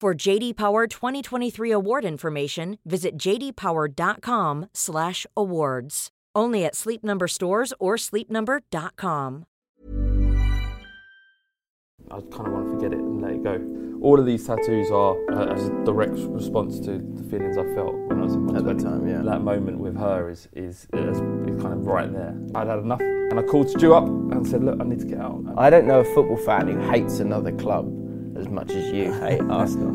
For JD Power 2023 award information, visit jdpower.com/awards. Only at Sleep Number stores or sleepnumber.com. I kind of want to forget it and let it go. All of these tattoos are uh, as a direct response to the feelings I felt when I was in my At that time, yeah. That moment with her is is, is is kind of right there. I'd had enough, and I called Stu up and said, "Look, I need to get out." I don't know a football fan who hates another club as much as you hate Arsenal.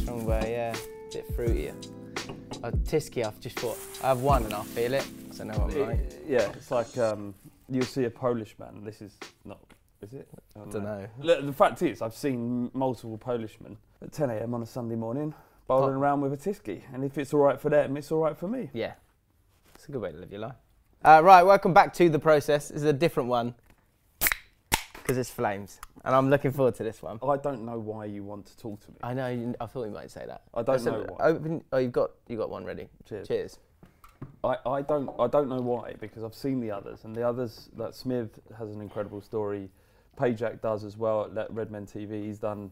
Strong yeah. Bit fruitier. A Tyskie, I've just thought, I have one and I'll feel it, so I know I'm like. Yeah, it's like um, you'll see a Polish man. This is not, is it? I don't know. Look, The fact is, I've seen multiple Polishmen at 10 a.m. on a Sunday morning bowling Oh. around with a Tyskie, and if it's all right for them, it's all right for me. Yeah, it's a good way to live your life. Uh, right, welcome back to the process. This is a different one because it's flames, and I'm looking forward to this one. I don't know why you want to talk to me. I know. You, I thought you might say that. I don't So, know why. Open, oh, you've got you got one ready. Cheers. Cheers. I, I don't I don't know why because I've seen the others and the others that Smith has an incredible story, Pajak does as well at Redmen TV. He's done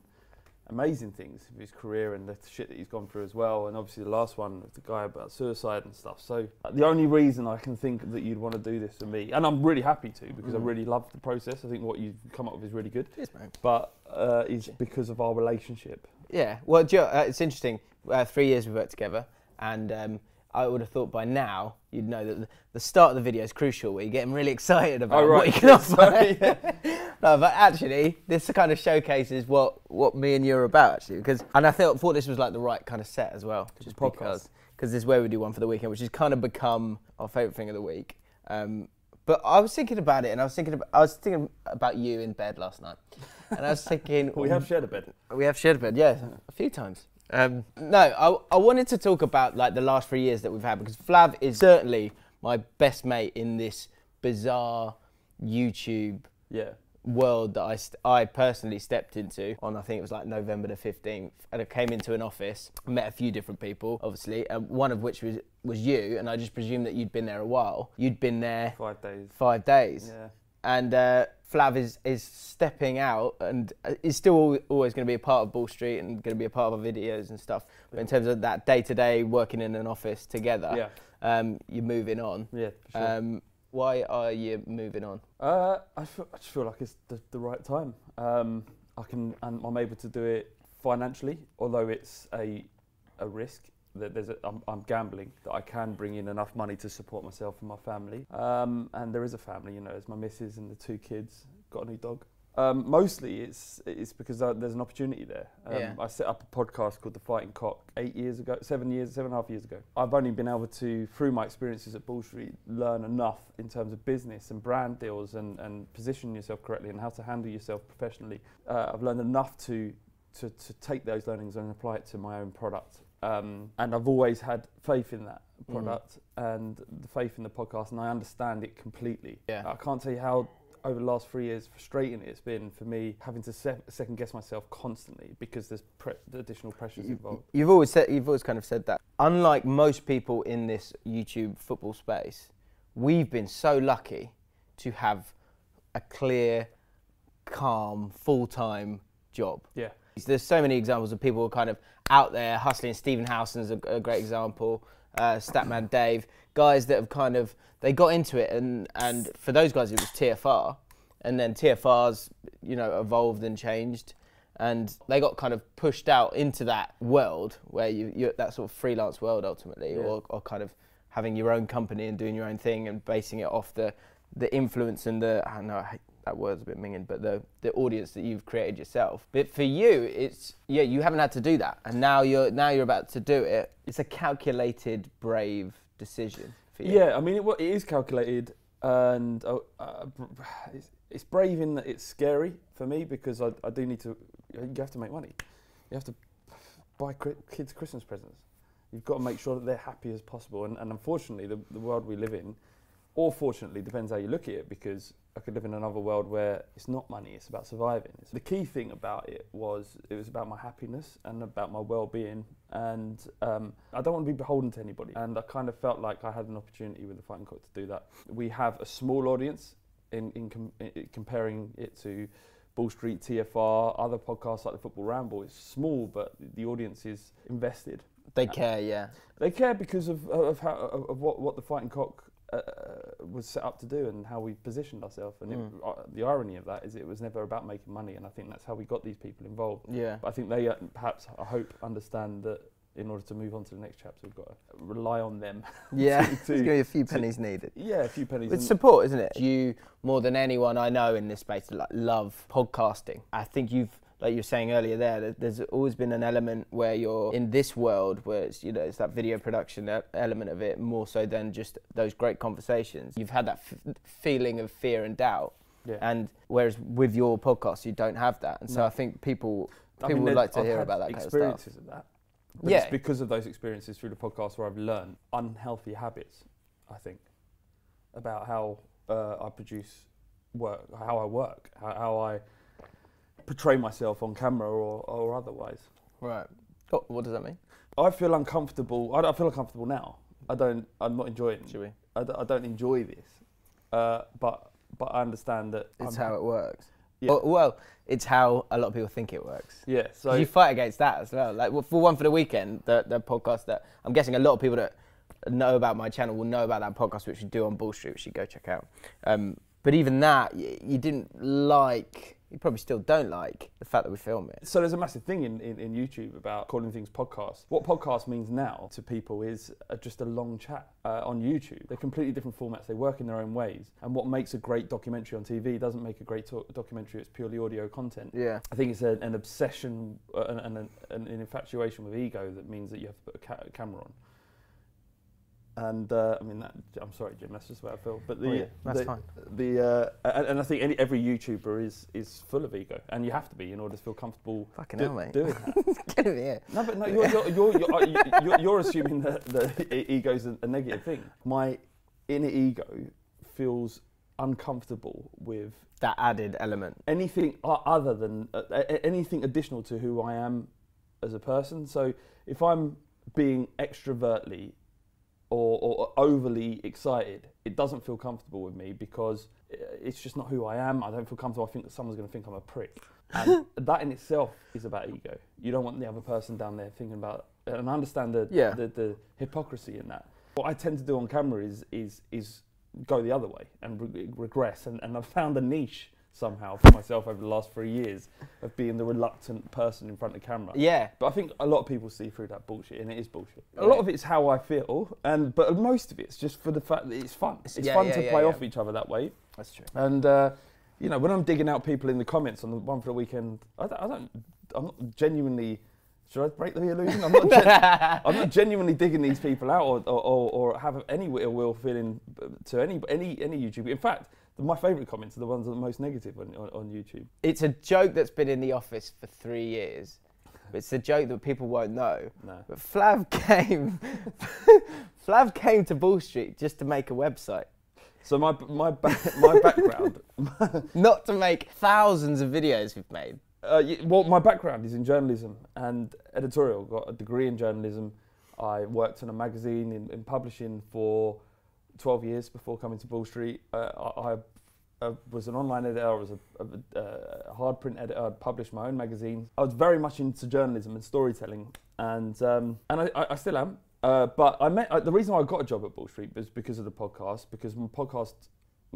amazing things with his career and the shit that he's gone through as well. And obviously the last one with the guy about suicide and stuff. So uh, the only reason I can think that you'd want to do this for me, and I'm really happy to because I Mm. really love the process. I think what you've come up with is really good. Cheers, mate. But uh, is because of our relationship. Yeah. Well, know, uh, it's interesting. Uh, three years we've worked together, and um, I would have thought by now you'd know that the, start of the video is crucial. Where you're getting really excited about Oh, what you can offer. Sorry, yeah. no, but actually, this kind of showcases what what me and you are about. Actually, because and I thought thought this was like the right kind of set as well. Just podcast. because this is where we do one for the weekend, which has kind of become our favourite thing of the week. Um, but I was thinking about it, and I was thinking about, I was thinking about you in bed last night, and I was thinking We have shared a bed. we have shared a bed, yeah, a few times. Um, no, I, I wanted to talk about like the last three years that we've had because Flav is certainly my best mate in this bizarre YouTube Yeah. World that I, st- I personally stepped into on I think it was like November the 15th and I came into an office met a few different people obviously uh, one of which was was you and I just presumed that you'd been there a while you'd been there Five days. five days Yeah. and uh, Flav is, is stepping out and uh, is still always going to be a part of Ball Street and going to be a part of our videos and stuff. But in terms of that day to day working in an office together, Yeah. um, you're moving on. Yeah. For sure. Um, why are you moving on? Uh, I, feel, I just feel like it's the, the right time. Um, I can, and I'm able to do it financially, although it's a, a risk. That there's a, I'm, I'm gambling that I can bring in enough money to support myself and my family. Um, and there is a family, you know, there's my missus and the two kids. Got a new dog. Um, mostly it's it's because uh, there's an opportunity there. Um, Yeah. I set up a podcast called The Fighting Cock eight years ago, seven years, seven and a half years ago. I've only been able to, through my experiences at Ball Street, learn enough in terms of business and brand deals and, and position yourself correctly and how to handle yourself professionally. Uh, I've learned enough to, to, to take those learnings and apply it to my own product. Um, and I've always had faith in that Mm. product and the faith in the podcast, and I understand it completely. Yeah. I can't tell you how over the last three years frustrating it's been for me having to se- second guess myself constantly because there's pre- the additional pressures involved. You've always said, you've always kind of said that. Unlike most people in this YouTube football space, we've been so lucky to have a clear, calm, full-time job. Yeah. There's so many examples of people kind of out there hustling. Stephen Howson's a, a great example. Uh, Statman Dave, guys that have kind of they got into it, and and for those guys it was TFR, and then TFR's you know evolved and changed, and they got kind of pushed out into that world where you you that sort of freelance world ultimately, Yeah. or or kind of having your own company and doing your own thing and basing it off the the influence and the I don't know I hate that word's a bit minging, but the the audience that you've created yourself. But for you, it's yeah, you haven't had to do that, and now you're now you're about to do it. It's a calculated, brave decision for you. Yeah, I mean, it, it is calculated, and uh, uh, it's, it's brave in that it's scary for me because I, I do need to. You have to make money. You have to buy kids Christmas presents. You've got to make sure that they're happy as possible. And, and unfortunately, the, the world we live in, or fortunately, depends how you look at it, because I could live in another world where it's not money, it's about surviving. The key thing about it was it was about my happiness and about my well-being, and um, I don't want to be beholden to anybody. And I kind of felt like I had an opportunity with the Fighting Cock to do that. We have a small audience in, in, com- i comparing it to Ball Street, TFR, other podcasts like the Football Ramble. It's small, but the audience is invested. They care, yeah. They care because of of how of what what the Fighting Cock uh, was set up to do and how we positioned ourselves. And it, Mm. uh, the irony of that is it was never about making money, and I think that's how we got these people involved. Yeah. But I think they uh, perhaps I hope understand that in order to move on to the next chapter, we've got to rely on them. Yeah, to- there's to- going to be a few pennies needed. yeah, a few pennies. It's support, isn't it? You more than anyone I know in this space like, love podcasting. I think you've, like you were saying earlier, there. There's always been an element where you're in this world where it's you know it's that video production element of it more so than just those great conversations. You've had that f- feeling of fear and doubt, yeah. and whereas with your podcast you don't have that. And so No. I think people I people mean, would like to I've hear about that kind of stuff. experiences of, that. But Yeah. it's because of those experiences through the podcast where I've learned unhealthy habits. I think about how uh, I produce work, how I work, how, how I portray myself on camera or, or otherwise. Right. Oh, what does that mean? I feel uncomfortable. I, don't- I feel uncomfortable now. I don't. I'm not enjoying. Should we? I, don't- enjoy this. Uh, but but I understand that It's I'm- how it works. Yeah. Well, it's how a lot of people think it works. Yeah. So you fight against that as well. Like well, for one for the weekend, the the podcast that I'm guessing a lot of people that know about my channel will know about that podcast which we do on Ball Street, which you go check out. Um, but even that, you, you didn't like. You probably still don't like the fact that we film it. So there's a massive thing in, in, in YouTube about calling things podcasts. What podcast means now to people is uh, just a long chat uh, on YouTube. They're completely different formats. They work in their own ways. And what makes a great documentary on TV doesn't make a great to- documentary. It's purely audio content. Yeah. I think it's a, an obsession uh, and, an, an infatuation with ego that means that you have to put a, ca- a camera on. And uh, I mean, that, I'm sorry, Jim. That's just the way I feel. But the Oh, yeah, that's the, fine. The uh, and, and I think any, every YouTuber is is full of ego, and you have to be in order to feel comfortable Fucking do- hell, mate. doing that. Get over here. No, but no, you're you're you're, you're, uh, you- you're, you're assuming that the e- ego's a, a negative thing. My inner ego feels uncomfortable with That added element. anything other than uh, anything additional to who I am as a person. So if I'm being extrovertly or, or overly excited, it doesn't feel comfortable with me because it's just not who I am. I don't feel comfortable. I think that someone's going to think I'm a prick. And that in itself is about ego. You don't want the other person down there thinking about, and I understand the, Yeah. the, the hypocrisy in that. What I tend to do on camera is, is, is go the other way and re- regress. And, and I've found a niche somehow for myself over the last three years of being the reluctant person in front of the camera. Yeah. But I think a lot of people see through that bullshit, and it is bullshit. A lot of it's how I feel, and but most of it's just for the fact that it's fun. It's Yeah, fun yeah, to yeah, play off each other that way. That's true. And uh, you know, when I'm digging out people in the comments on the one for the weekend, I don't, I don't I'm not genuinely. Should I break the illusion? I'm not. Gen- I'm not genuinely digging these people out, or, or, or, or have any ill will feeling to any any any YouTuber. In fact, my favourite comments are the ones that are the most negative on, on, on YouTube. It's a joke that's been in the office for three years. It's a joke that people won't know. No. But Flav came, Flav came to Ball Street just to make a website, So my my ba- my background not to make thousands of videos we've made. Uh, well, my background is in journalism and editorial. Got a degree in journalism. I worked in a magazine in, in publishing for 12 years before coming to Ball Street. Uh, I, I was an online editor, I was a, a, a hard print editor, I'd published my own magazines. I was very much into journalism and storytelling, and um, and I, I, still am. Uh, but I met uh, the reason why I got a job at Ball Street was because of the podcast. Because my podcast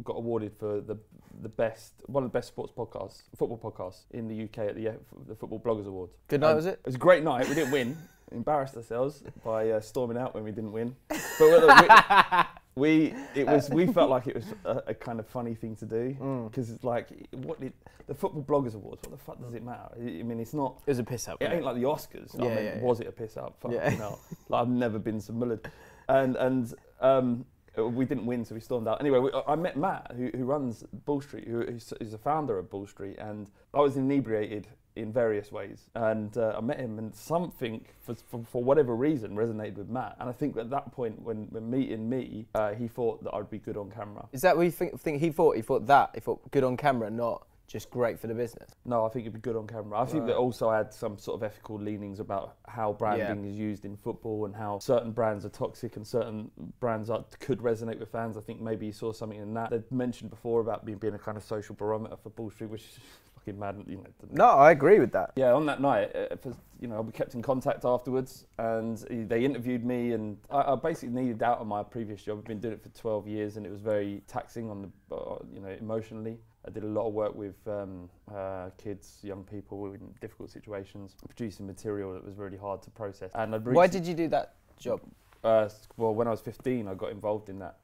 got awarded for the the best one of the best sports podcasts, football podcasts in the UK at the the Football Bloggers Awards. Good night, Um, was it? It was a great night. We didn't win. Embarrassed ourselves by uh, storming out when we didn't win. But we, we it was we felt like it was a, a kind of funny thing to do Mm. because it's like what did, the Football Bloggers Awards. What the fuck does it matter? I I mean, it's not. It was a piss up. It wasn't ain't like the Oscars. I Yeah, mean, yeah, yeah. was it a piss up? Fucking Yeah. hell. Like, I've never been so mullered. And and um, we didn't win, so we stormed out. Anyway, we, I met Matt, who, who runs Ball Street, who's, who's a founder of Ball Street, and I was inebriated in various ways. And uh, I met him, and something, for, for, for whatever reason, resonated with Matt. And I think at that point, when, when meeting me, uh, he thought that I'd be good on camera. Is that what you think, think he thought? He thought that? He thought good on camera, not just great for the business? No, I think it'd be good on camera. I think that also I had some sort of ethical leanings about how branding is used in football and how certain brands are toxic and certain brands are, could resonate with fans. I think maybe you saw something in that. They'd mentioned before about me being a kind of social barometer for Ball Street, which is fucking mad. You know, No, I agree with that. yeah, on that night, uh, for, you know, we kept in contact afterwards, and they interviewed me, and I, I basically needed out of my previous job. I've been doing it for 12 years, and it was very taxing on the, uh, you know, emotionally. I did a lot of work with um, uh, kids, young people in difficult situations, producing material that was really hard to process. And I'd Why did you do that job? uh, well, when I was 15, I got involved in that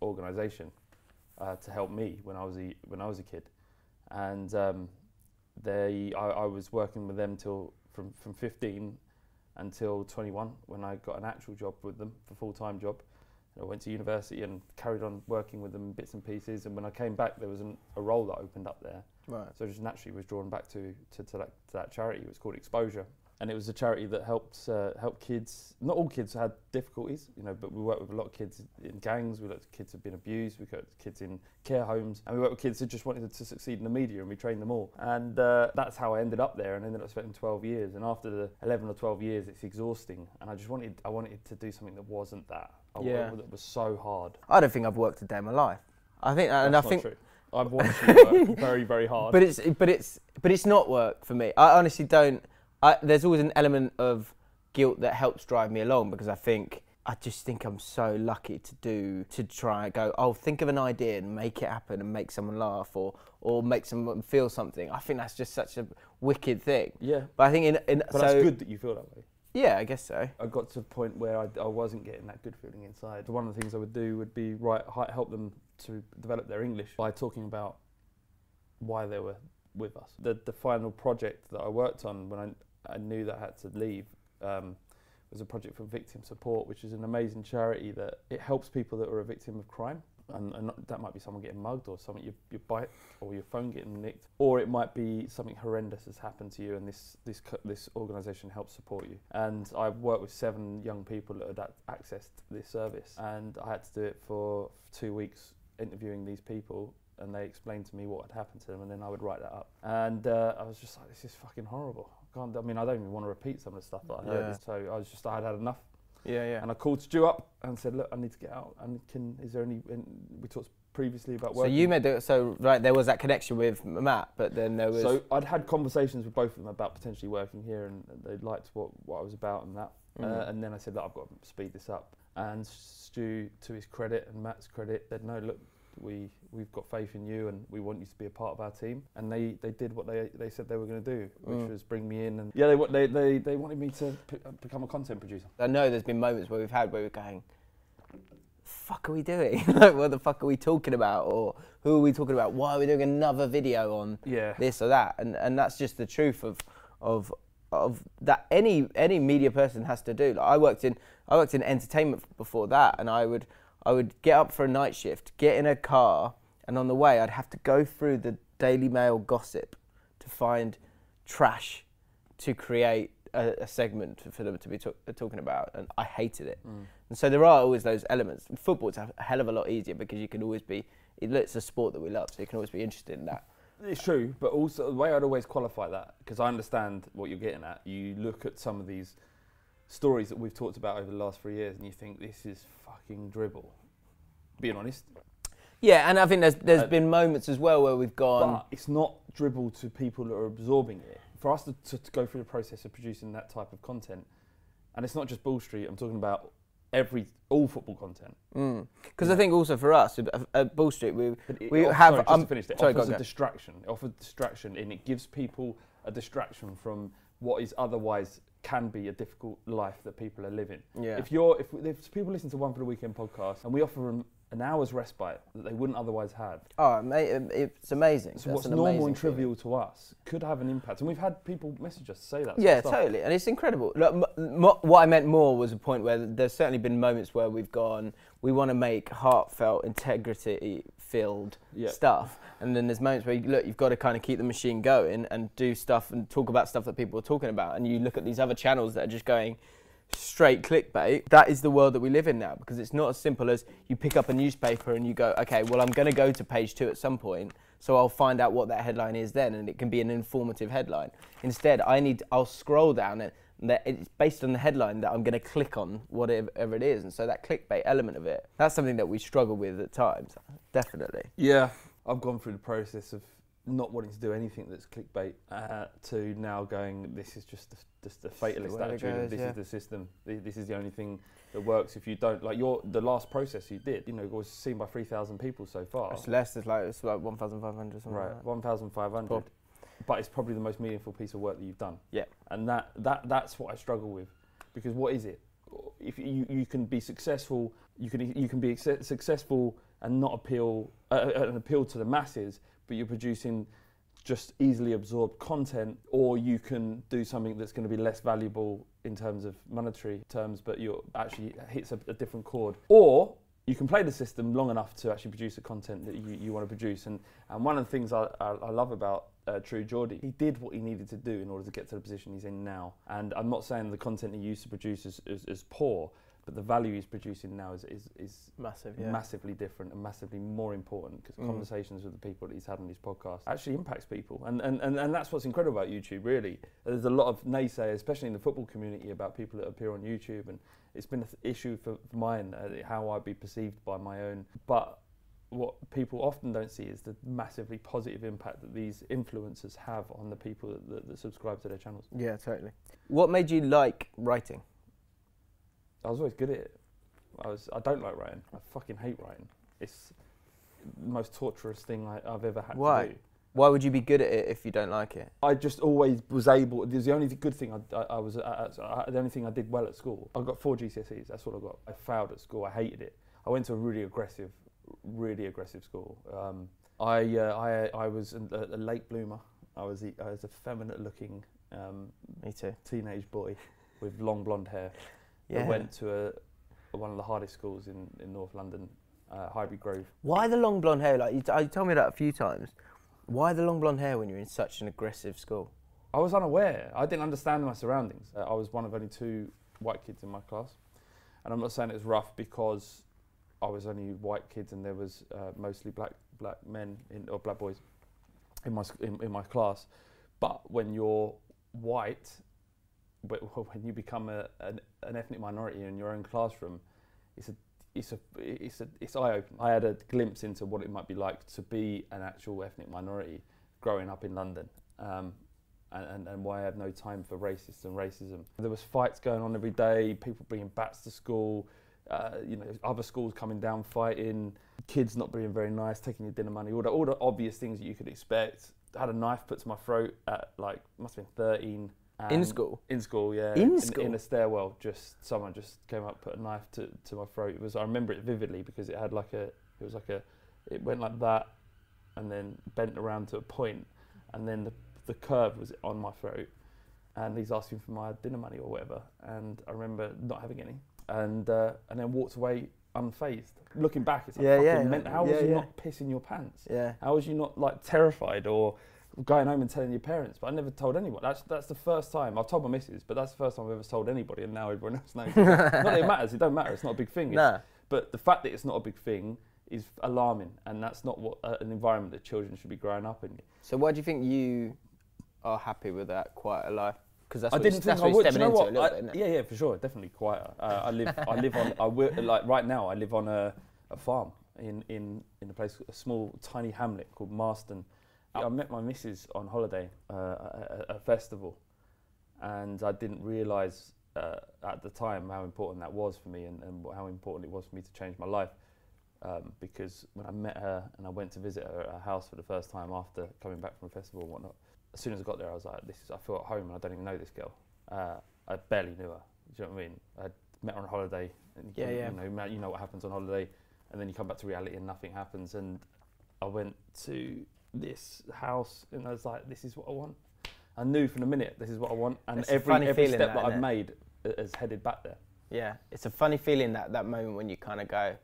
organisation uh, to help me when I was a when I was a kid, and um, they I, I was working with them till from from 15 until 21 when I got an actual job with them, a full time job. and I went to university and carried on working with them bits and pieces. And when I came back, there was an, a role that opened up there. Right. So I just naturally was drawn back to, to, to, that, to that charity. It was called Exposure. And it was a charity that helped uh, help kids. Not all kids had difficulties, you know, but we worked with a lot of kids in gangs. We work with kids who've been abused. We work with kids in care homes, and we worked with kids who just wanted to succeed in the media, and we trained them all. And uh, that's how I ended up there, and ended up spending 12 years. And after the 11 or 12 years, it's exhausting, and I just wanted I wanted to do something that wasn't that. I, Yeah. That was so hard. I don't think I've worked a day in my life. I think, and I think. True. I've watched you work very very hard. but it's but it's but it's not work for me. I honestly don't. I, there's always an element of guilt that helps drive me along because I think I just think I'm so lucky to do to try and go. Oh, think of an idea and make it happen and make someone laugh or or make someone feel something. I think that's just such a wicked thing. yeah, But I think in, in but so that's good that you feel that way. yeah, I guess so. I got to a point where I, I wasn't getting that good feeling inside. One of the things I would do would be right, help them to develop their English by talking about why they were with us. The, the final project that I worked on when I, I knew that I had to leave um, was a project for victim support, which is an amazing charity that it helps people that are a victim of crime. And, and that might be someone getting mugged or something your, bike or your phone getting nicked, or it might be something horrendous has happened to you, and this this this organisation helps support you. And I've worked with seven young people that had accessed this service, and I had to do it for two weeks interviewing these people. And they explained to me what had happened to them, and then I would write that up. And uh, I was just like, "This is fucking horrible." I can't. I mean, I don't even want to repeat some of the stuff that I heard. Yeah. So I was just, I had had enough. Yeah, yeah. And I called Stu up and said, "Look, I need to get out. And can is there any?" And we talked previously about So you made the, so right there was that connection with Matt, but then there was So I'd had conversations with both of them about potentially working here, and they liked what, what I was about and that. Uh, Mhm. and then I said that I've got to speed this up. And Stu, to his credit and Matt's credit, said, "No, look, we we've got faith in you, and we want you to be a part of our team." And they, they did what they, they said they were going to do, which Mm. was bring me in. And yeah, they they they, they wanted me to p- uh, become a content producer. I know there's been moments where we've had where we're going, fuck are we doing? like, what the fuck are we talking about? Or who are we talking about? Why are we doing another video on Yeah. this or that? And and that's just the truth of of of that any any media person has to do. Like I worked in I worked in entertainment before that, and I would I would get up for a night shift, get in a car, and on the way I'd have to go through the Daily Mail gossip to find trash to create a, a segment for them to be talk, uh, talking about, and I hated it. Mm. And so there are always those elements. Football's a hell of a lot easier because you can always be. It's a sport that we love, so you can always be interested in that. It's true, but also the way I'd always qualify that, because I understand what you're getting at. You look at some of these stories that we've talked about over the last three years, and you think this is fucking dribble. Being honest, Yeah, and I think there's there's Uh, been moments as well where we've gone. but it's not dribble to people that are absorbing it. For us to, to, to go through the process of producing that type of content, and it's not just Ball Street. I'm talking about every all football content. Because I think also for us at, at Ball Street, we it we off- have sorry, just um, to finish, it sorry, offers a distraction. It offers distraction, and it gives people a distraction from what is otherwise can be a difficult life that people are living. Yeah. If you're if, if people listen to one for the weekend podcast and we offer them an hour's respite that they wouldn't otherwise have, Oh, it's amazing. so That's what's an normal and trivial to us could have an impact. And we've had people message us to say that. Yeah, totally, and it's incredible. Look, m- m- what I meant more was a point where there's certainly been moments where we've gone, we want to make heartfelt, integrity-filled Yeah. stuff, and then there's moments where you, look, you've got to kind of keep the machine going and do stuff and talk about stuff that people are talking about, and you look at these other channels that are just going straight clickbait. That is the world that we live in now because it's not as simple as you pick up a newspaper and you go, okay, well, I'm going to go to page two at some point, so I'll find out what that headline is then, and it can be an informative headline. Instead, I need, I'll scroll down and that It's based on the headline that I'm going to click on whatever it is, and so that clickbait element of it, that's something that we struggle with at times, definitely. Yeah, I've gone through the process of not wanting to do anything that's clickbait uh, to now going, this is just a, just a fatalist attitude. goes, this yeah. is the system. Th- This is the only thing that works. If you don't like your the last process you did, you know, was seen by three thousand people so far. It's less, it's like, it's like 1,500 something Right, like one thousand five hundred. But it's probably the most meaningful piece of work that you've done. Yeah. and that, that that's what I struggle with, because what is it? If you, you can be successful, you can you can be successful and not appeal uh, uh, and appeal to the masses, but you're producing just easily absorbed content, or you can do something that's going to be less valuable in terms of monetary terms, but you actually hits a, a different chord, or you can play the system long enough to actually produce the content that you, you want to produce. And, and one of the things I, I, I love about uh, True Geordie, he did what he needed to do in order to get to the position he's in now. And I'm not saying the content he used to produce is, is, is poor, but the value he's producing now is, is, is Massive, yeah. massively different and massively more important because Mm. conversations with the people that he's had on his podcast actually impacts people and, and, and, and that's what's incredible about YouTube really there's a lot of naysayers especially in the football community about people that appear on YouTube and it's been an issue for mine uh, how I'd be perceived by my own but what people often don't see is the massively positive impact that these influencers have on the people that, that, that subscribe to their channels Yeah, totally. What made you like writing? I was always good at it. I was. I don't like writing. I fucking hate writing. It's the most torturous thing I, I've ever had Why? to do. Why would you be good at it if you don't like it? I just always was able. There's the only good thing I, I, I was. At, at, the only thing I did well at school. I got four GCSEs. That's what I got. I failed at school. I hated it. I went to a really aggressive, really aggressive school. Um, I, uh, I, I was a, a late bloomer. I was, the, I was a feminine-looking um, Me too. teenage boy with long blonde hair. Yeah. that went to a, one of the hardest schools in, in North London, uh, Highbury Grove. Why the long blonde hair? Like you, t- you told me that a few times. Why the long blonde hair when you're in such an aggressive school? I was unaware. I didn't understand my surroundings. Uh, I was one of only two white kids in my class, and I'm not saying it was rough because I was only white kids and there was uh, mostly black black men in, or black boys in my in, in my class. But when you're white, wh- when you become a, an, an ethnic minority in your own classroom, it's a it's a it's a it's eye opening. I had a glimpse into what it might be like to be an actual ethnic minority growing up in London. Um, and, and, and why I have no time for racists and racism. There was fights going on every day, people bringing bats to school, uh, you know, other schools coming down fighting, kids not being very nice, taking your dinner money, all the, all the obvious things that you could expect. I had a knife put to my throat at like, must have been 13. In school? In school, yeah. In In, school? in a stairwell, just someone just came up, put a knife to, to my throat. It was I remember it vividly because it had like a, it was like a, it went like that, and then bent around to a point, and then the the curve was on my throat, and he's asking for my dinner money or whatever, and I remember not having any, and uh, and then walked away unfazed. Looking back, it's like Yeah, yeah, meant, how yeah, was you yeah. not pissing your pants? Yeah. How was you not like terrified or going home and telling your parents? But I never told anyone. That's that's the first time I've told my missus, but that's the first time I've ever told anybody, and now everyone else knows. not that it matters. It don't matter. It's not a big thing. Nah. But the fact that it's not a big thing is alarming, and that's not what uh, an environment that children should be growing up in. So why do you think you are happy with that quiet life? Because that's I didn't think that's I would. Do you know what? I- bit, yeah, yeah, for sure, definitely quieter. Uh, I live, I live on, I will, like right now, I live on a, a farm in, in, in a place, a small, tiny hamlet called Marston. I met my missus on holiday uh, at a, a festival, and I didn't realise uh, at the time how important that was for me and, and how important it was for me to change my life. Um, because when I met her and I went to visit her at her house for the first time after coming back from a festival and whatnot, as soon as I got there, I was like, "This is I feel at home and I don't even know this girl. Uh, I barely knew her. Do you know what I mean? I met her on holiday, and you, Yeah, can- yeah. you know, you know what happens on holiday, and then you come back to reality and nothing happens. And I went to this house and I was like, "This is what I want." I knew from the minute this is what I want, and It's every every step that, that, I've made uh, has headed back there. Yeah, it's a funny feeling that that moment when you kind of go,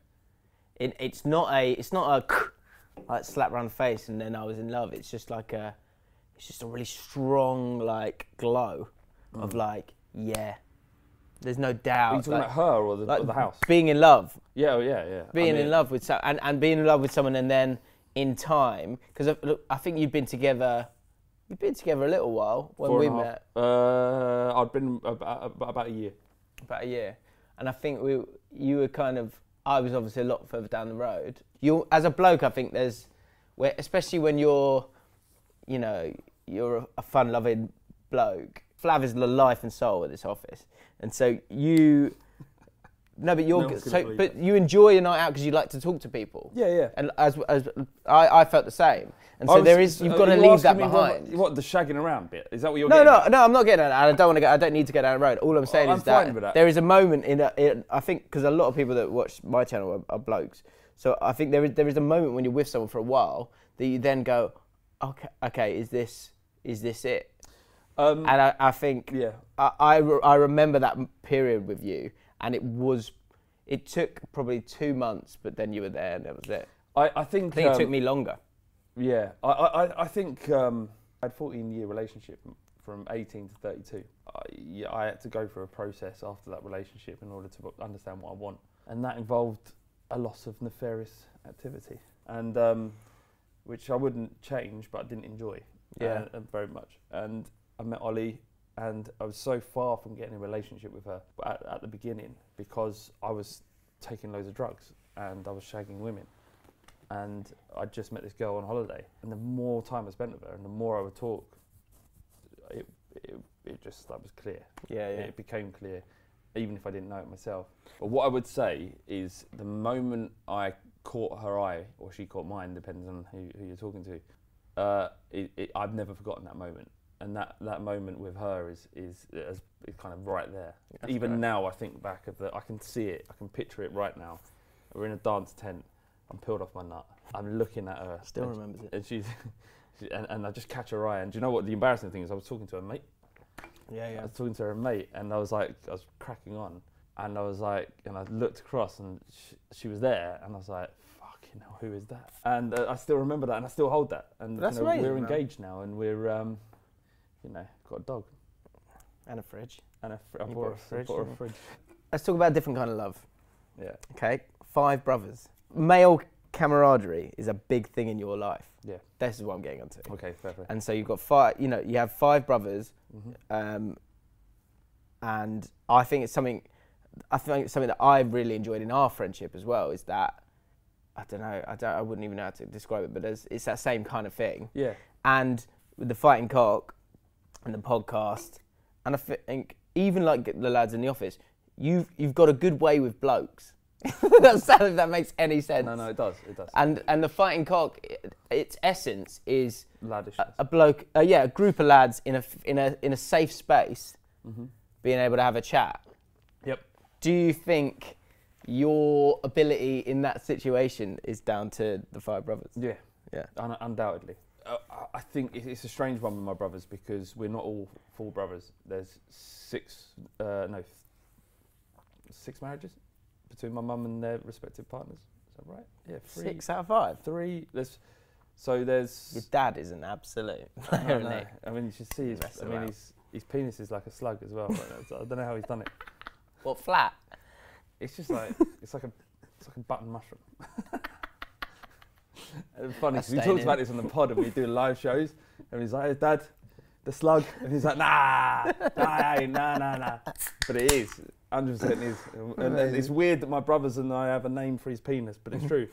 it, it's not a it's not a like slap round the face and then I was in love. It's just like a it's just a really strong like glow of like yeah, there's no doubt. Are you talking like- about her or the, like or the house? Being in love, Yeah, oh, yeah, yeah. I being mean, in love with some, and, and being in love with someone, and then in time, because I, look, I think you've been together, you've been together a little while when we met. Uh, I'd been about, about, about a year. about a year, and I think we, you were kind of, I was obviously a lot further down the road. You, as a bloke, I think there's, where, especially when you're, you know, you're a, a fun-loving bloke. Flav is the life and soul of this office, and so you. No, but you're No good. one's gonna so, but you enjoy a night out because you like to talk to people. Yeah, yeah. And as, as I, I felt the same. And so was- there is, you've uh, got to leave that me what- behind. What, the shagging around bit? Is that what you're No, no, at? no. I'm not getting at that. I don't want to. Go, I don't need to go down the road. All I'm saying I'm is that, that. there is a moment in, a, in I think, because a lot of people that watch my channel are, are blokes. So I think there is there is a moment when you're with someone for a while that you then go, okay, okay, is this is this it? Um, And I, I think yeah. I, I, re- I remember that period with you, and it was, it took probably two months, but then you were there, and that was it. I, I think. I think it um, took me longer. Yeah, I, I, I- think um, I had a 14 year relationship from 18 to 32. I, yeah, I had to go through a process after that relationship in order to understand what I want, and that involved a loss of nefarious activity, and um, which I wouldn't change, but I didn't enjoy. Yeah. uh, very much. And I met Ollie, and I was so far from getting a relationship with her at, at the beginning because I was taking loads of drugs and I was shagging women and I just met this girl on holiday. And the more time I spent with her, and the more I would talk, it it, it just that was clear. Yeah, yeah. It became clear, even if I didn't know it myself. But what I would say is, the moment I caught her eye, or she caught mine, depends on who, who you're talking to. Uh, it, it, I've never forgotten that moment. And that, that moment with her is is, is, is kind of right there. That's Even great. now, I think back of the, I can see it, I can picture it right now. We're in a dance tent. I'm peeled off my nut. I'm looking at her. Still remembers it. And she's, she, and, and I just catch her eye. And do you know what the embarrassing thing is? I was talking to her mate. Yeah, yeah. I was talking to her mate, and I was like, I was cracking on, and I was like, and I looked across, and she, she was there, and I was like, fucking hell, who is that? And uh, I still remember that, and I still hold that, and That's you know, amazing, we're man. engaged now, and we're, um, you know, got a dog And a fridge. and a fr- I bought, a I fridge, bought a fridge. Let's talk about a different kind of love. Yeah, Okay, five brothers. Male camaraderie is a big thing in your life. yeah. This is what I'm getting onto. Okay, fair play. And so you've got five. You know, you have five brothers, Mhm. um, and I think it's something. I think it's something that I've really enjoyed in our friendship as well. Is that I don't know. I don't. I wouldn't even know how to describe it, but there's, it's that same kind of thing. Yeah, and with the fighting cock and the podcast, and I think even like the lads in the office, you've you've got a good way with blokes. That's sad if that makes any sense. no, no, it does, it does. And and the fighting cock, it, its essence is Laddishness. a, a bloke, uh, yeah, a group of lads in a in a in a safe space, Mm-hmm. being able to have a chat. yep. Do you think your ability in that situation is down to the five brothers? Yeah, Yeah. Un- undoubtedly. Uh, I- think it's a strange one with my brothers because we're not all four brothers. There's six, uh, no, six marriages between my mum and their respective partners. Is that right? Yeah, three. Six out of five. Three. There's, so there's. Your dad is an absolute. I know. I mean, you should see his. I mean, his, his penis is like a slug as well. that's- I don't know how he's done it. What flat? It's just like it's like a it's like a button mushroom. and funny because staying talks about this on the pod and we do live shows and he's like, hey, "Dad, the slug," and he's like, "Nah, nah, nah, nah, nah." But it is. Hundred percent is, and it's weird that my brothers and I have a name for his penis, but it's true.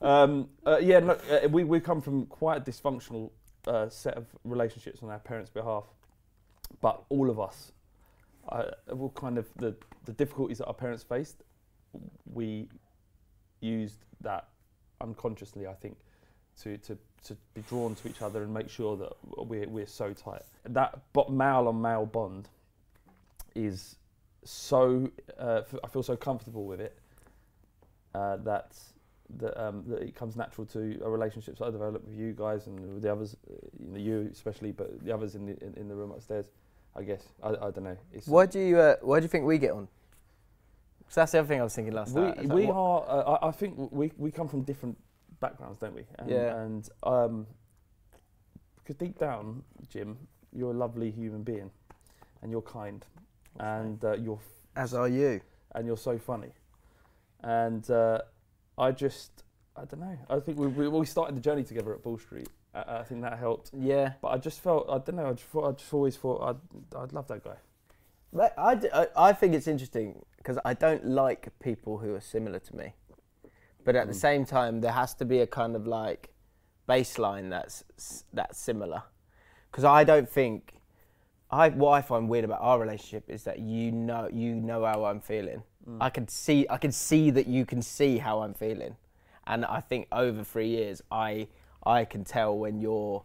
um, uh, yeah, look, uh, we we come from quite a dysfunctional uh, set of relationships on our parents' behalf, but all of us, uh, all kind of the the difficulties that our parents faced, we used that unconsciously, I think, to to to be drawn to each other and make sure that we're we're so tight. That male on male bond is so uh, I feel so comfortable with it uh, that that, um, that it comes natural to a relationships that I developed with you guys and with the others, uh, you, know, you especially, but the others in the in, in the room upstairs. I guess I, I don't know. It's, Why do you uh, Why do you think we get on? 'Cause that's the other thing I was thinking last we night. It's like, we are. Uh, I, I think we we come from different backgrounds, don't we? And, Yeah. And um, because deep down, Jim, you're a lovely human being, and you're kind, and uh, you're f- As are you. and you're so funny, and uh, I just I don't know. I think we, we we started the journey together at Ball Street. I, I think that helped. Yeah. But I just felt I don't know. I just thought I just always thought I'd I'd love that guy. But I, d- I- I think it's interesting because I don't like people who are similar to me. But at the mm. same time, there has to be a kind of like baseline that's s- that's similar. Because I don't think I what I find weird about our relationship is that you know you know how I'm feeling. Mm. I can see I can see that you can see how I'm feeling, and I think over three years I I can tell when you're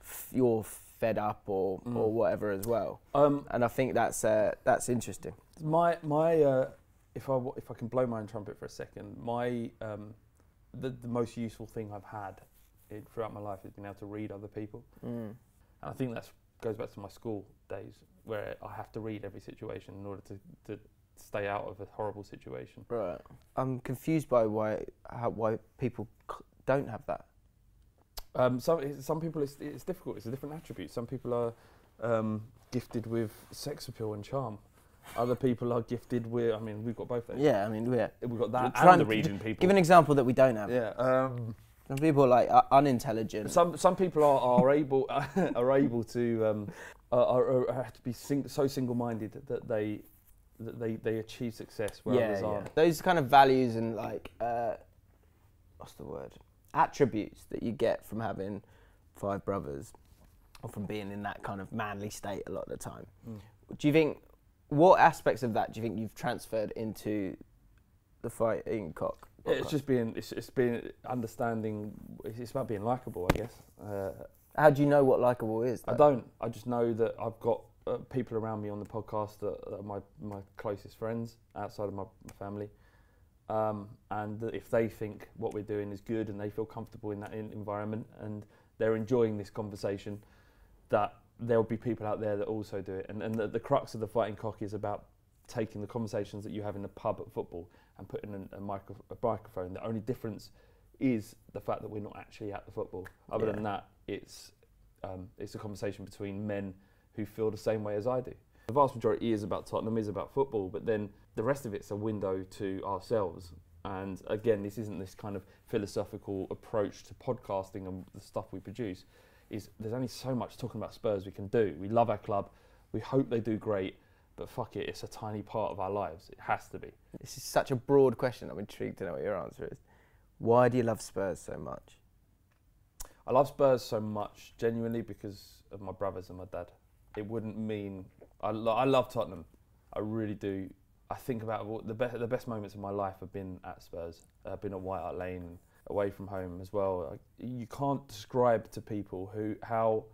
f- you're fed up or or whatever as well Um, and I think that's uh, that's interesting. My my uh, if I if I can blow my own trumpet for a second, my um, the the most useful thing I've had in, throughout my life has been able to read other people, and I think that goes back to my school days where I have to read every situation in order to, to stay out of a horrible situation. Right. I'm confused by why how, why people c- don't have that. Um, some some people it's, it's difficult. It's a different attribute. Some people are um, gifted with sex appeal and charm. Other people are gifted with. I mean, we've got both those. Yeah, I mean, yeah. We've got that and the region people. Give an example that we don't have. yeah. Um, Some people are like uh, unintelligent. Some some people are, are able are able to um, are, are, are have to be sing, so single minded that they that they, they achieve success where yeah, others yeah. aren't. Those kind of values and like uh, what's the word? Attributes that you get from having five brothers, or from being in that kind of manly state a lot of the time. Mm. Do you think what aspects of that do you think you've transferred into the fighting cock? It's just being it's, it's being understanding. It's it's about being likable, I guess. Uh, How do you know what likable is? I don't. I just know that I've got uh, people around me on the podcast that are my my closest friends outside of my, my family. Um, and if they think what we're doing is good and they feel comfortable in that in- environment and they're enjoying this conversation, that there'll be people out there that also do it. And, and the, the crux of the fighting cock is about taking the conversations that you have in the pub at football and putting in a, micro, a microphone. The only difference is the fact that we're not actually at the football. Other Yeah. than that, it's um, it's a conversation between men who feel the same way as I do. The vast majority is about Tottenham, is about football, but then the rest of it's a window to ourselves. And again, this isn't this kind of philosophical approach to podcasting and the stuff we produce. Is there's only so much talking about Spurs we can do. We love our club, we hope they do great, but fuck it, it's a tiny part of our lives. It has to be. This is such a broad question. I'm intrigued to know what your answer is. Why do you love Spurs so much? I love Spurs so much, genuinely, because of my brothers and my dad. It wouldn't mean I, lo- I love Tottenham. I really do. I think about what the best the best moments of my life have been at Spurs. I've been at White Hart Lane, away from home as well. You can't describe to people who how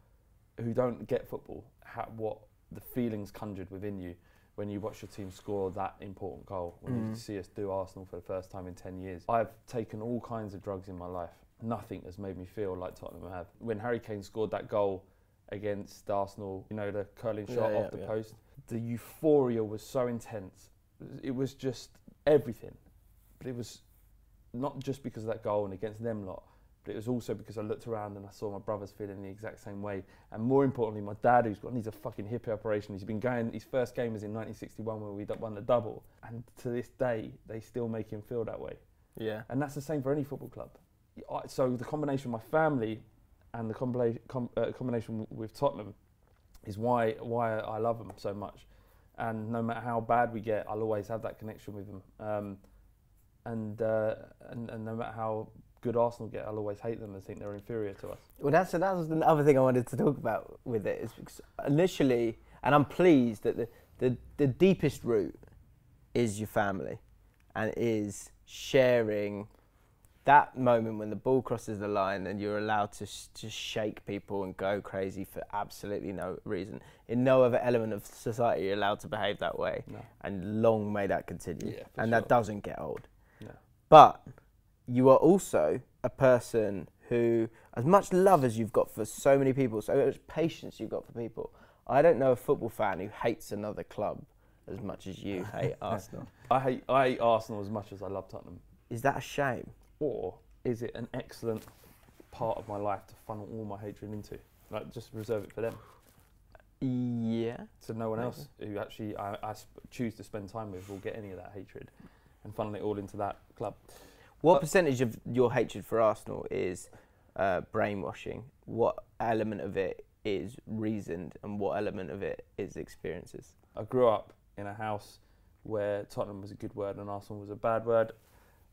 who don't get football how, what the feelings conjured within you when you watch your team score that important goal. When you mm. see us do Arsenal for the first time in ten years. I've taken all kinds of drugs in my life. Nothing has made me feel like Tottenham have. When Harry Kane scored that goal against Arsenal, you know, the curling shot Yeah, off yeah, the yeah. post, the euphoria was so intense. It was just everything. But it was not just because of that goal and against them lot, but it was also because I looked around and I saw my brothers feeling the exact same way. And more importantly, my dad, who's got needs a fucking hip operation, he's been going. His first game was in 1961 when we won the double, and to this day, they still make him feel that way. Yeah. And that's the same for any football club. I- So the combination of my family and the com- uh, combination with Tottenham is why why I love them so much. And no matter how bad we get, I'll always have that connection with them. Um, and, uh, and and no matter how good Arsenal get, I'll always hate them and think they're inferior to us. Well, that's that was the other thing I wanted to talk about with it is because initially, and I'm pleased that the, the the deepest root is your family, and is sharing that moment when the ball crosses the line and you're allowed to sh- just shake people and go crazy for absolutely no reason. In no other element of society, you're allowed to behave that way, No. and long may that continue. Yeah, and sure. that doesn't get old. No. But you are also a person who, as much love as you've got for so many people, so much patience you've got for people, I don't know a football fan who hates another club as much as you hate Arsenal. I hate I hate Arsenal as much as I love Tottenham. Is that a shame? Or is it an excellent part of my life to funnel all my hatred into? Like just reserve it for them. Yeah. So no one Maybe. else who actually I, I sp- choose to spend time with will get any of that hatred, and funnel it all into that club. What But- percentage of your hatred for Arsenal is uh, brainwashing? What element of it is reasoned, and what element of it is experiences? I grew up in a house where Tottenham was a good word and Arsenal was a bad word.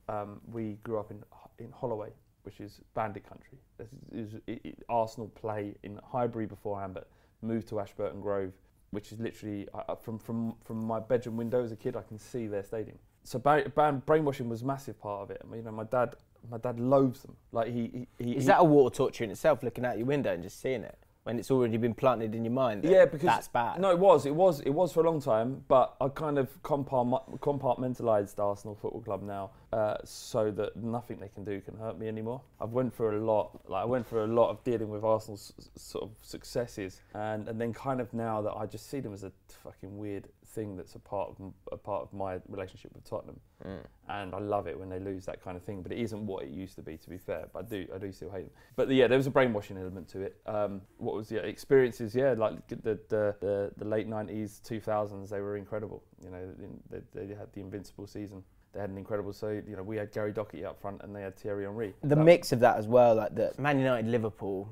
Um, we grew up in in Holloway, which is bandit country. This is, it, it, Arsenal play in Highbury beforehand, but moved to Ashburton Grove, which is literally uh, uh, from from from my bedroom window as a kid, I can see their stadium. So ba- brainwashing was a massive part of it. I mean, you know, my dad my dad loathes them. Like he, he, he Is he- that a water torture in itself, looking out your window and just seeing it when it's already been planted in your mind? Yeah, because that's bad. No, it was, it was, it was for a long time. But I kind of compartmentalized Arsenal Football Club now, uh, so that nothing they can do can hurt me anymore. I've went through a lot. Like I went through a lot of dealing with Arsenal's sort of successes, and and then kind of now that I just see them as a fucking weird thing that's a part of a part of my relationship with Tottenham, Mm. and I love it when they lose that kind of thing. But it isn't what it used to be, to be fair. But I do, I do still hate them. But yeah, there was a brainwashing element to it. Um, what was the experiences? Yeah, like the the the, the late nineties, two thousands, they were incredible. You know, they, they had the invincible season. They had an incredible. So you know, we had Gary Doherty up front, and they had Thierry Henry. The That- mix of that as well, like the Man United, Liverpool.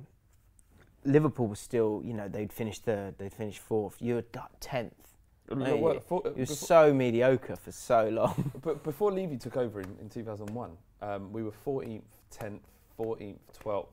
Liverpool was still, you know, they'd finished third, they'd finished fourth. You were tenth. Look, what- for- It was so mediocre for so long. But before Levy took over in, in 2001, um, we were 14th, 10th, 14th, 12th,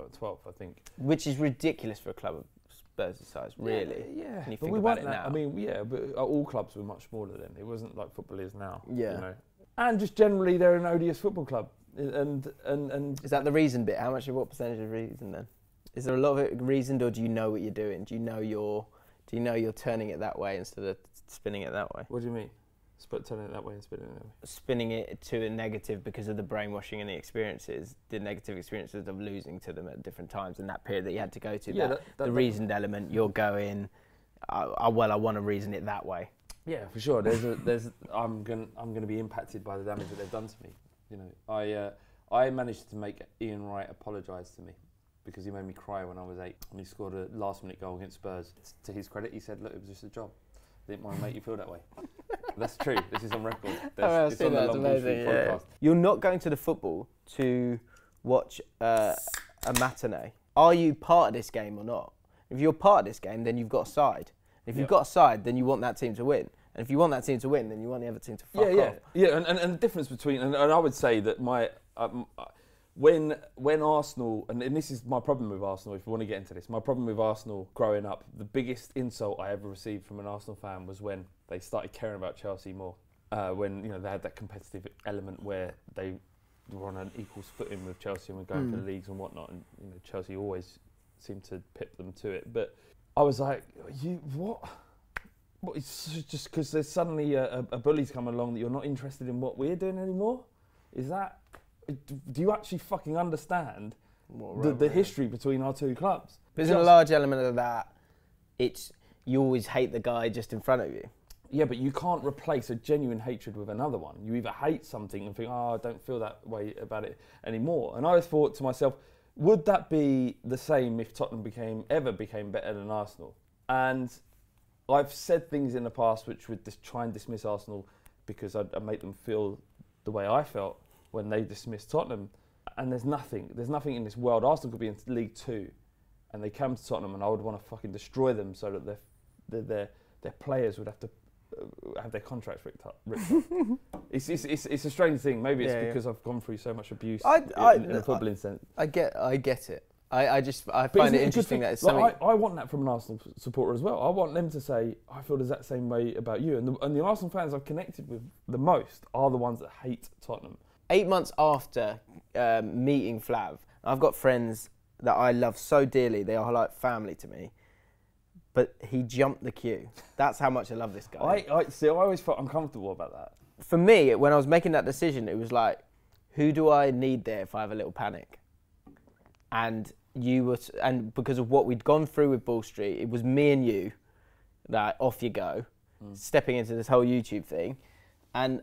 uh, 12th, I think. Which is ridiculous for a club of Spurs' size, really. Yeah. yeah. You but we about weren't that- I mean, yeah, but uh, all clubs were much smaller then. It wasn't like football is now. Yeah. You know? And just generally, they're an odious football club. And and and Is that the reason bit? How much of what percentage of reason then? Is there a lot of it reasoned, or do you know what you're doing? Do you know you're, do you know you're turning it that way instead of spinning it that way? what do you mean? Split turning it that way and spinning it that way. Spinning it to a negative because of the brainwashing and the experiences, the negative experiences of losing to them at different times in that period that you had to go to. Yeah, that, that- the that- reasoned element, you're going. Uh, well, I want to reason it that way. Yeah, for sure. There's a, there's I'm gonna I'm gonna be impacted by the damage that they've done to me. You know, I uh, I managed to make Ian Wright apologise to me because he made me cry when I was eight and he scored a last minute goal against Spurs. To his credit, he said, "Look, it was just a job. I didn't want to make you feel that way." That's true. This is on record. There's- it's on the Long Ball Street podcast. You're not going to the football to watch uh, a matinee. Are you part of this game or not? If you're part of this game, then you've got a side. If you've Yeah. got a side, then you want that team to win. And if you want that team to win, then you want the other team to fuck yeah, yeah, off. yeah. And, and, and the difference between, and, and I would say that my, um, uh, when when Arsenal, and, and this is my problem with Arsenal. If you want to get into this, my problem with Arsenal growing up, the biggest insult I ever received from an Arsenal fan was when they started caring about Chelsea more. Uh, when you know they had that competitive element where they were on an equal footing with Chelsea and were going for the leagues and whatnot, and you know Chelsea always seemed to pip them to it. But I was like, you what? What, it's just because there's suddenly a, a, a bully's come along that you're not interested in what we're doing anymore? Is that? Do you actually fucking understand What the, right the way. history between our two clubs? But isn't a large element of that? It's you always hate the guy just in front of you. Yeah, but you can't replace a genuine hatred with another one. You either hate something and think, oh, I don't feel that way about it anymore. And I always thought to myself, would that be the same if Tottenham became ever became better than Arsenal? And I've said things in the past which would just try and dismiss Arsenal because I'd, I'd make them feel the way I felt when they dismissed Tottenham. And there's nothing, there's nothing in this world. Arsenal could be in League Two, and they come to Tottenham, and I would want to fucking destroy them so that they're, they're their players would have to uh, have their contracts ripped up. Ripped up. it's, it's, it's, it's a strange thing. Maybe it's Yeah, yeah. because I've gone through so much abuse I- in, I- in a footballing sense. I get, I get it. I, I just, I But find it interesting that it's Like, something. I, I want that from an Arsenal supporter as well. I want them to say, I feel the exact same way about you. And the, and the Arsenal fans I've connected with the most are the ones that hate Tottenham. Eight months after um, meeting Flav, I've got friends that I love so dearly. They are like family to me. But he jumped the queue. That's how much I love this guy. I, I see. I always felt uncomfortable about that. For me, when I was making that decision, it was like, who do I need there if I have a little panic? And you were, and because of what we'd gone through with Ball Street, it was me and you that off you go, stepping into this whole YouTube thing, and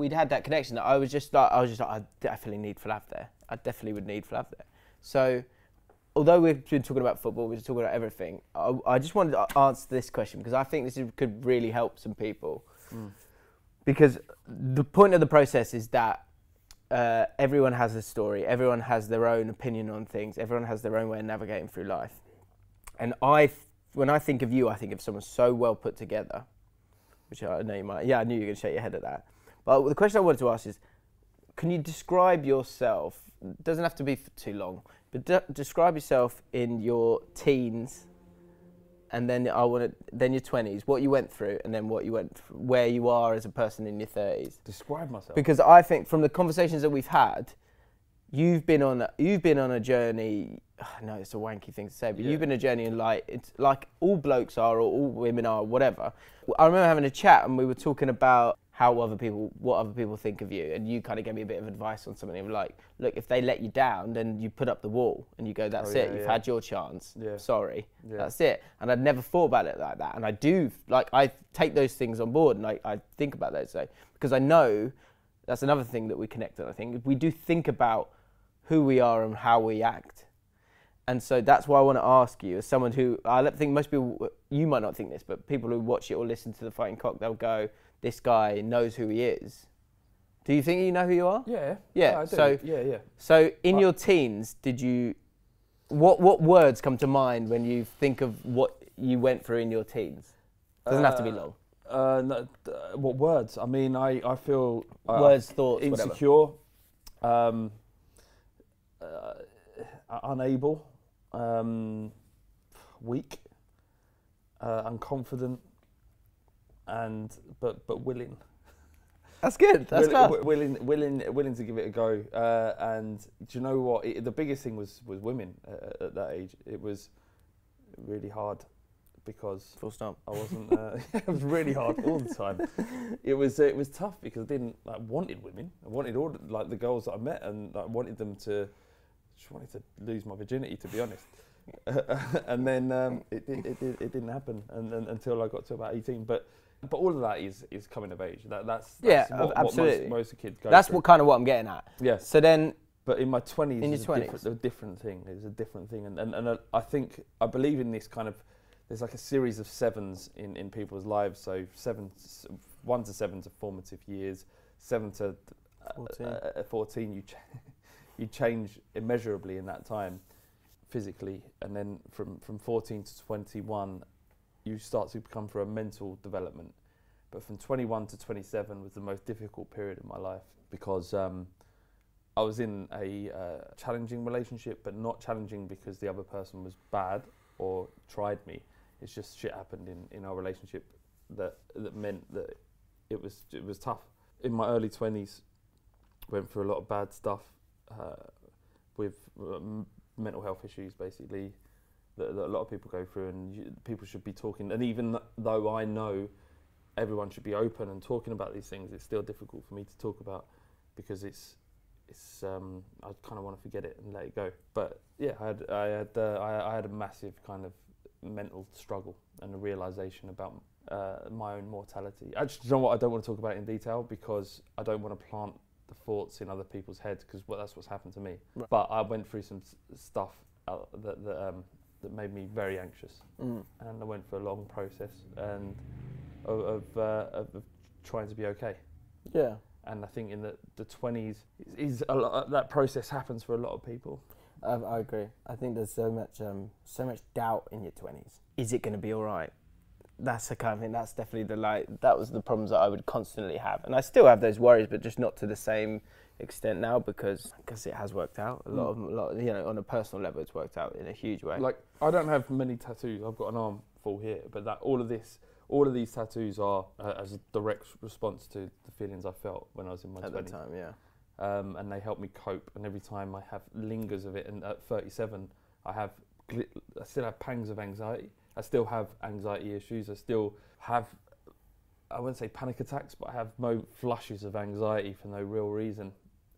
we'd had that connection. That I was just like, I was just like, I definitely need Flav there. I definitely would need Flav there. So, although we've been talking about football, we've been talking about everything. I, I just wanted to answer this question because I think this is, could really help some people. Because the point of the process is that uh, everyone has a story, everyone has their own opinion on things, everyone has their own way of navigating through life. And I, when I think of you, I think of someone so well put together, which I know you might. Yeah, I knew you were going to shake your head at that. But the question I wanted to ask is, can you describe yourself? It Doesn't have to be for too long, but de- describe yourself in your teens, and then I want to then your twenties, what you went through, and then what you went, through, where you are as a person in your thirties. Describe myself. Because I think from the conversations that we've had, you've been on a, you've been on a journey. I know it's a wanky thing to say, but Yeah. you've been a journey in like it's like all blokes are or all women are, whatever. I remember having a chat and we were talking about how other people, what other people think of you, and you kind of gave me a bit of advice on something. of Like, look, if they let you down, then you put up the wall and you go, "That's Oh, it. You've yeah. had your chance. Yeah. Sorry, Yeah. that's it." And I'd never thought about it like that, and I do like I take those things on board and I, I think about those so because I know that's another thing that we connect on. I think we do think about who we are and how we act. And so that's why I want to ask you, as someone who I think most people, you might not think this, but people who watch it or listen to the Fighting Cock, they'll go, "This guy knows who he is." Do you think you know who you are? yeah. Yeah, I do. so- yeah, yeah. So in I- your teens, did you? What what words come to mind when you think of what you went through in your teens? Doesn't have to be Uh, long. Uh, no, uh, what words? I mean, I, I feel uh, Words, thoughts, insecure, um, uh, unable, um, weak, uh, unconfident, and but but willing. That's good. That's willing, willing, willing, willing to give it a go. Uh, and do you know what? It, the biggest thing was was women uh, at that age. It was really hard because Full stop. I wasn't. Uh, it was really hard all the time. It was. Uh, it was tough because I didn't like wanted women. I wanted all the- like the girls that I met, and I wanted them to. Just wanted to lose my virginity, to be honest. and then um, it, it, it, did- it didn't happen, and, and, until I got to about eighteen. But but all of that is is coming of age. That that's, Yeah, that's what, absolutely. What most, most kids go. That's through. what kind of what I'm getting at. Yeah. So then, But in my twenties, In it's your a 20s? a different thing. It's a different thing, and and, and uh, I think I believe in this kind of. There's like a series of sevens in, in people's lives. So seven, one to seven to formative years. Seven to uh, 14. uh, fourteen, you ch- you change immeasurably in that time, physically, and then from from fourteen to twenty one, you start to become for a mental development. But from 21 to 27 was the most difficult period of my life because um, I was in a uh, challenging relationship, but not challenging because the other person was bad or tried me. It's just shit happened in, in our relationship that that meant that it was it was tough. In my early 20s, went through a lot of bad stuff uh, with um, mental health issues, basically that, that a lot of people go through, and you, people should be talking. And even though I know everyone should be open and talking about these things, it's still difficult for me to talk about because it's it's um, I kind of want to forget it and let it go. But yeah, I had I had uh, I, I had a massive kind of mental struggle and a realization about uh, my own mortality. Actually, do you know what? I don't want to talk about it in detail because I don't want to plant the thoughts in other people's heads because well, that's what's happened to me. Right. But I went through some s- stuff uh, that that, um, that made me very anxious mm, and I went for a long process and of of, uh, of, of trying to be okay. yeah. And I think in the the twenties is a lot. That process happens for a lot of people. I, I agree. I think there's so much, um, so much doubt in your twenties. Is it going to be all right? That's the kind of thing. That's definitely the like. That was the problems that I would constantly have, and I still have those worries, but just not to the same extent now because because it has worked out a lot of a lot. You know, on a personal level, it's worked out in a huge way. Like I don't have many tattoos. I've got an arm full here, but that all of this, all of these tattoos are uh, as a direct response to the feelings I felt when I was in my at the twenties, time, yeah. um, and they help me cope. And every time I have lingers of it, and at 37, I have, I still have pangs of anxiety. I still have anxiety issues. I still have, I wouldn't say panic attacks, but I have mo flushes of anxiety for no real reason.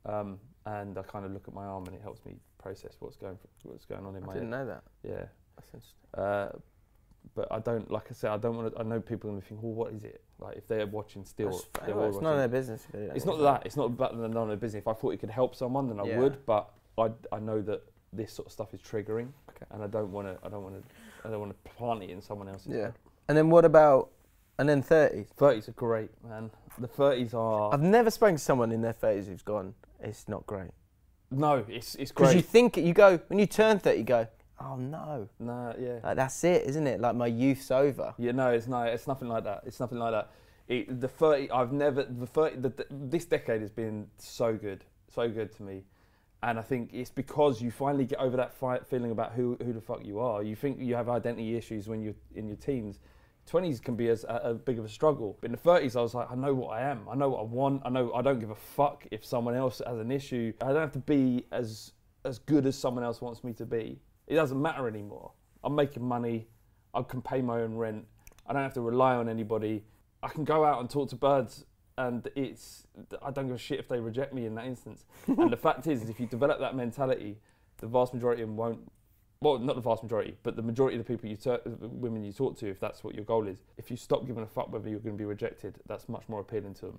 Um, and I kind of look at my arm, and it helps me process what's going what's going on in I my I didn't head. know that. Yeah. That's interesting. Uh, but I don't, like I said, I don't want to. I know people are going to think, well, what is it? Like if they're watching still, they're fine. all Well, it's none of their business. It's not that. It's not about none of their business. If I thought it could help someone, then I Yeah. would. But I, I know that this sort of stuff is triggering, Okay. and I don't want to. I don't want to. I don't want to plant it in someone else's. Yeah. head. And then what about? And then thirties. Thirties are great, man. The thirties are I've never spoken to someone in their thirties who's gone. It's not great. no. It's it's great. Because you think you go when you turn thirty, you go, oh no, No, yeah. like that's it, isn't it? Like my youth's over. Yeah, no, it's no, it's nothing like that. It's nothing like that. It, the thirty, I've never the thirty. The, the, this decade has been so good, so good to me, and I think it's because you finally get over that feeling about who who the fuck you are. You think you have identity issues when you're in your teens. Twenties can be as a, a big of a struggle. But in the thirties, I was like, I know what I am. I know what I want. I know I don't give a fuck if someone else has an issue. I don't have to be as as good as someone else wants me to be. It doesn't matter anymore. I'm making money. I can pay my own rent. I don't have to rely on anybody. I can go out and talk to birds, and it's I don't give a shit if they reject me in that instance. and the fact is, is, if you develop that mentality, the vast majority of them won't. Well, not the vast majority, but the majority of the people you tur women you talk to, if that's what your goal is, if you stop giving a fuck whether you're going to be rejected, that's much more appealing to them.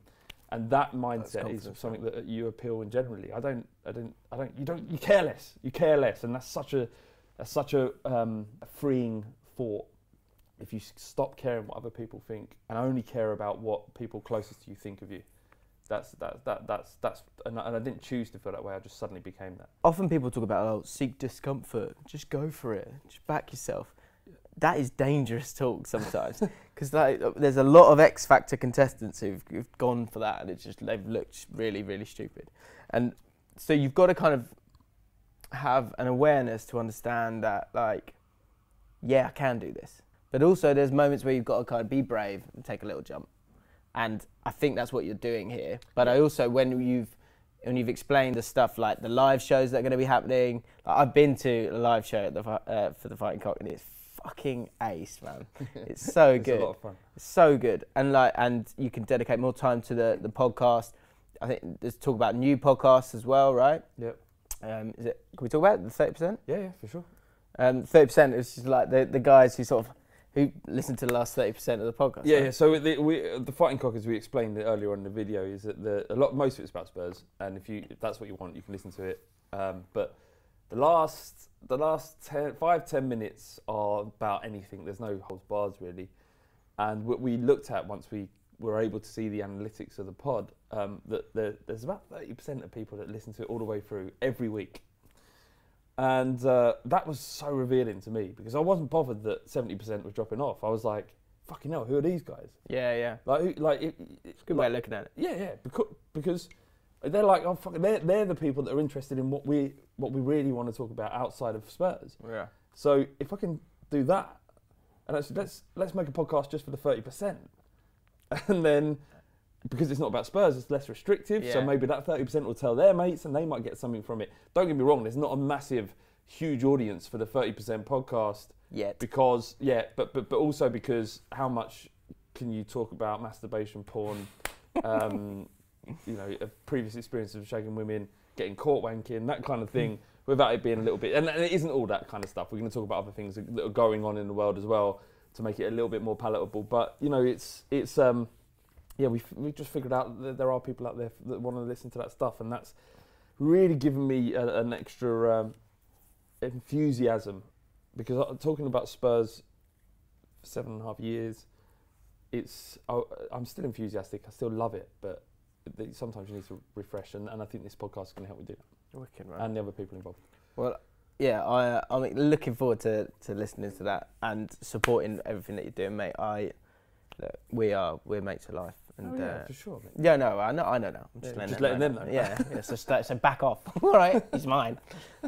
And that mindset is something that you appeal in generally. I don't, I don't, I don't. You don't. You care less. You care less, and that's such a, that's such a, um, a freeing thought if you stop caring what other people think and only care about what people closest to you think of you. That's that that that's that's and I, and I didn't choose to feel that way. I just suddenly became that. Often people talk about oh, seek discomfort. Just go for it. Just back yourself. That is dangerous talk sometimes because like, uh, there's a lot of X Factor contestants who've, who've gone for that and it's just they've looked really really stupid. And so you've got to kind of have an awareness to understand that like yeah I can do this, but also there's moments where you've got to kind of be brave and take a little jump. And I think that's what you're doing here. But I also when you've when you've explained the stuff like the live shows that are going to be happening. Like I've been to a live show at the, uh, for the Fighting Cock and it's fucking ace, man. It's so It's good. a lot of fun. It's so good, and like, and you can dedicate more time to the the podcast. I think there's talk about new podcasts as well, right? Yep. Um, is it? Can we talk about it, the thirty percent? Yeah, yeah, for sure. Um, thirty percent is just like the the guys who sort of who listened to the last thirty percent of the podcast. Yeah, right? yeah. So the, we, the fighting cock, as we explained earlier on in the video, is that the a lot most of it's about Spurs, and if you if that's what you want, you can listen to it. Um, but the last the last ten, five ten minutes are about anything. There's no holds bars really, and what we looked at once we were able to see the analytics of the pod, um, that there, there's about thirty percent of people that listen to it all the way through every week. And uh, that was so revealing to me because I wasn't bothered that 70% was dropping off. I was like, fucking hell, who are these guys? yeah, yeah. Like, who, like, it, it's Good way of looking at it. Yeah, yeah, because, because they're like, oh, fuck, they're, they're the people that are interested in what we, what we really want to talk about outside of Spurs. Yeah. So if I can do that, and let's, let's, let's make a podcast just for the 30%. And then, because it's not about Spurs, it's less restrictive. So maybe that 30% will tell their mates and they might get something from it. Don't get me wrong, there's not a massive, huge audience for the 30% podcast Yet. because yeah, but but but also because how much can you talk about masturbation, porn, um, you know, previous experience of shagging women, getting caught wanking, that kind of thing, without it being a little bit. And, and it isn't all that kind of stuff. We're going to talk about other things that are going on in the world as well to make it a little bit more palatable. But you know, it's it's um, yeah, we we just figured out that there are people out there that want to listen to that stuff, and that's really given me a, an extra um, enthusiasm because I- talking about Spurs for seven and a half years, it's I, I'm still enthusiastic. I still love it, but th- sometimes you need to refresh, and, and I think this podcast is going to help me do that, Wicked, right? and the other people involved. Well, yeah, I, uh, I'm looking forward to, to listening to that and supporting everything that you're doing, mate. I, look, we are we're mates for life. And, oh, yeah, uh, for sure. Mate. yeah, no, I know, I know now. I'm just Yeah, letting, just them, letting know. them know. Yeah, yeah. So, so back off. All right, he's mine.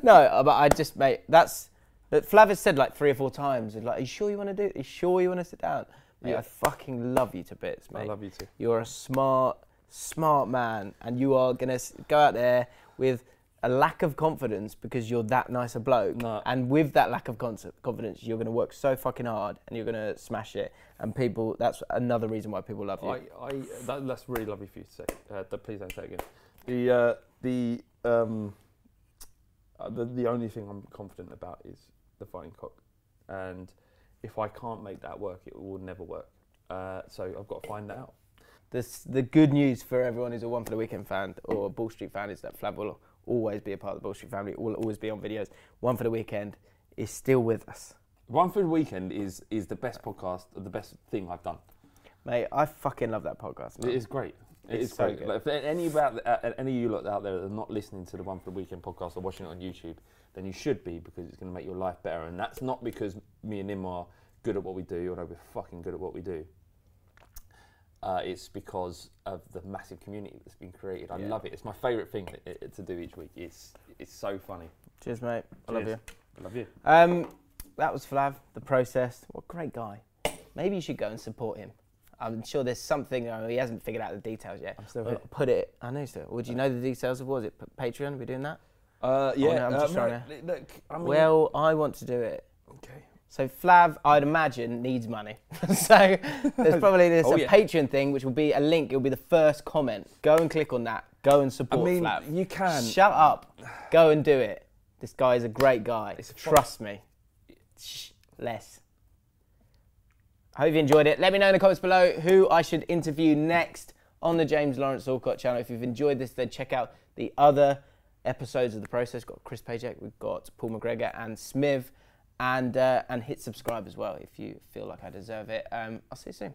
No, uh, but I just, mate, that's. But Flav has said like three or four times, like, "Are you sure you want to do? it? Are you sure you want to sit down?" Mate, Yeah. I fucking love you to bits, mate. I love you too. You're a smart, smart man, and you are gonna go out there with a lack of confidence because you're that nice a bloke. No. And with that lack of con- confidence, you're gonna work so fucking hard, and you're gonna smash it. And people, that's another reason why people love you. I, I that, that's really lovely for you to say. Uh, please don't say it again. The uh, the um uh, the the only thing I'm confident about is the fighting cock, and if I can't make that work, it will never work. Uh, so I've got to find that out. The—the good news for everyone who's a One for the Weekend fan or a Ball Street fan is that Flav will always be a part of the Ball Street family, will always be on videos. One for the Weekend is still with us. One for the weekend is is the best podcast, the best thing I've done. Mate, I fucking love that podcast. It man. is great. It It's is so great. good. Like, if any about uh, any of you lot out there that are not listening to the One for the Weekend podcast or watching it on YouTube, then you should be because it's going to make your life better. And that's not because me and him are good at what we do, although we're fucking good at what we do. Uh, it's because of the massive community that's been created. I Yeah. love it. It's my favourite thing i- i- to do each week. It's it's so funny. Cheers, mate. I love you. I love you. Um, that was Flav, the process. What a great guy. Maybe you should go and support him. I'm sure there's something, uh, he hasn't figured out the details yet. I'm still Uh, here. Put it, I know still. Would you know the details of what was it? P- Patreon? Are we doing that? Uh, yeah, yeah, I'm just trying to look. I mean, well, I want to do it. okay. So Flav, I'd imagine, needs money. so there's probably this Oh, a yeah. Patreon thing, which will be a link. It'll be the first comment. Go and click on that. Go and support I mean, Flav. you can. Shut up. Go and do it. This guy is a great guy. It's Trust me. Shh, less. I hope you enjoyed it. Let me know in the comments below who I should interview next on the James Lawrence Allcott channel. If you've enjoyed this, then check out the other episodes of the process. We've got Chris Pajak, we've got Paul McGregor and Smiv, and uh, and hit subscribe as well if you feel like I deserve it. Um, I'll see you soon.